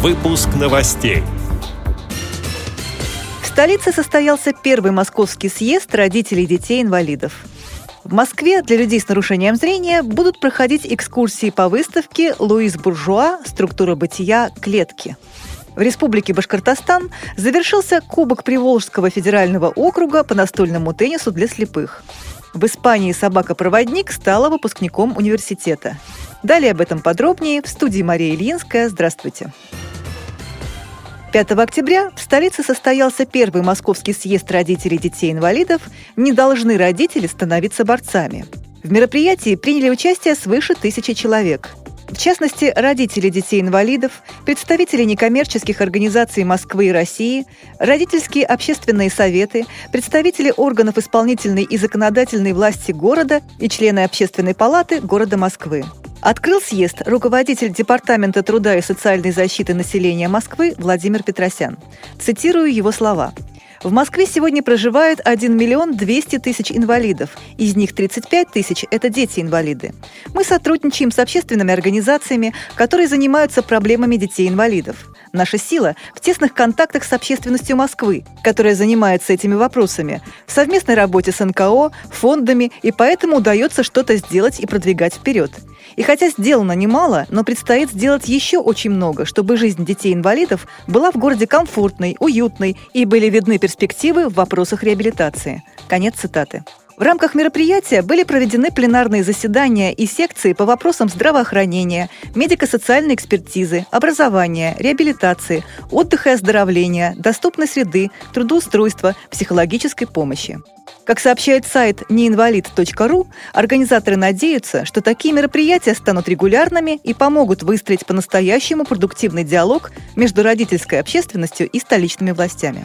Выпуск новостей. В столице состоялся первый московский съезд родителей детей-инвалидов. В Москве для людей с нарушением зрения будут проходить экскурсии по выставке «Луис Буржуа. Структура бытия. Клетки». В Республике Башкортостан завершился Кубок Приволжского федерального округа по настольному теннису для слепых. В Испании собака-проводник стала выпускником университета. Далее об этом подробнее в студии Мария Ильинская. Здравствуйте. 5 октября в столице состоялся первый московский съезд родителей детей-инвалидов «Не должны родители становиться борцами». В мероприятии приняли участие свыше тысячи человек. В частности, родители детей-инвалидов, представители некоммерческих организаций Москвы и России, родительские общественные советы, представители органов исполнительной и законодательной власти города и члены общественной палаты города Москвы. Открыл съезд руководитель Департамента труда и социальной защиты населения Москвы Владимир Петросян. Цитирую его слова – в Москве сегодня проживает 1 миллион 200 тысяч инвалидов. Из них 35 тысяч – это дети-инвалиды. Мы сотрудничаем с общественными организациями, которые занимаются проблемами детей-инвалидов. Наша сила в тесных контактах с общественностью Москвы, которая занимается этими вопросами, в совместной работе с НКО, фондами, и поэтому удается что-то сделать и продвигать вперед. И хотя сделано немало, но предстоит сделать еще очень много, чтобы жизнь детей-инвалидов была в городе комфортной, уютной и были видны перспективы в вопросах реабилитации. Конец цитаты. В рамках мероприятия были проведены пленарные заседания и секции по вопросам здравоохранения, медико-социальной экспертизы, образования, реабилитации, отдыха и оздоровления, доступной среды, трудоустройства, психологической помощи. Как сообщает сайт неинвалид.ру, организаторы надеются, что такие мероприятия станут регулярными и помогут выстроить по-настоящему продуктивный диалог между родительской общественностью и столичными властями.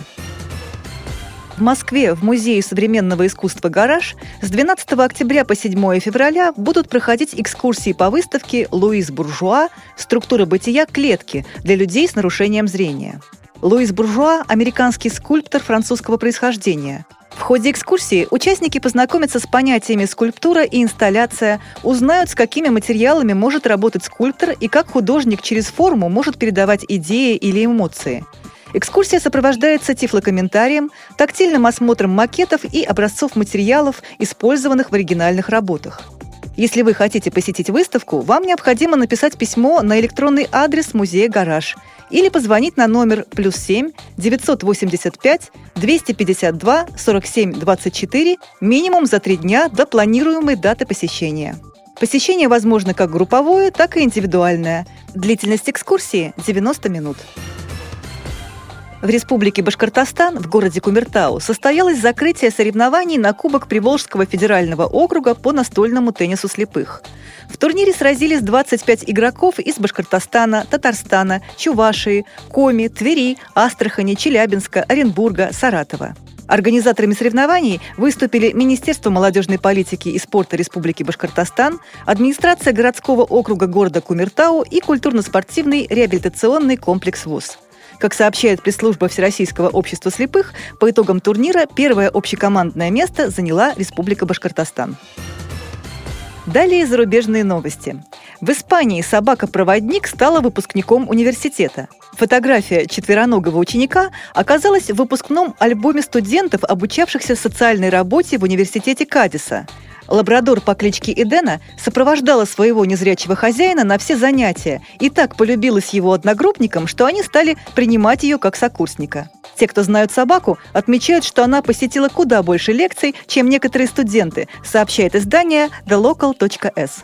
В Москве в Музее современного искусства «Гараж» с 12 октября по 7 февраля будут проходить экскурсии по выставке «Луис Буржуа. Структура бытия. Клетки» для людей с нарушением зрения. Луис Буржуа – американский скульптор французского происхождения. В ходе экскурсии участники познакомятся с понятиями скульптура и инсталляция, узнают, с какими материалами может работать скульптор и как художник через форму может передавать идеи или эмоции – Экскурсия сопровождается тифлокомментарием, тактильным осмотром макетов и образцов материалов, использованных в оригинальных работах. Если вы хотите посетить выставку, вам необходимо написать письмо на электронный адрес музея «Гараж» или позвонить на номер плюс 7 985 252 47 24 минимум за три дня до планируемой даты посещения. Посещение возможно как групповое, так и индивидуальное. Длительность экскурсии – 90 минут. В Республике Башкортостан в городе Кумертау состоялось закрытие соревнований на Кубок Приволжского федерального округа по настольному теннису слепых. В турнире сразились 25 игроков из Башкортостана, Татарстана, Чувашии, Коми, Твери, Астрахани, Челябинска, Оренбурга, Саратова. Организаторами соревнований выступили Министерство молодежной политики и спорта Республики Башкортостан, администрация городского округа города Кумертау и культурно-спортивный реабилитационный комплекс ВУЗ. Как сообщает пресс-служба Всероссийского общества слепых, по итогам турнира первое общекомандное место заняла Республика Башкортостан. Далее зарубежные новости. В Испании собака-проводник стала выпускником университета. Фотография четвероногого ученика оказалась в выпускном альбоме студентов, обучавшихся социальной работе в университете Кадиса. Лабрадор по кличке Эдена сопровождала своего незрячего хозяина на все занятия и так полюбилась его одногруппникам, что они стали принимать ее как сокурсника. Те, кто знают собаку, отмечают, что она посетила куда больше лекций, чем некоторые студенты, сообщает издание thelocal.s.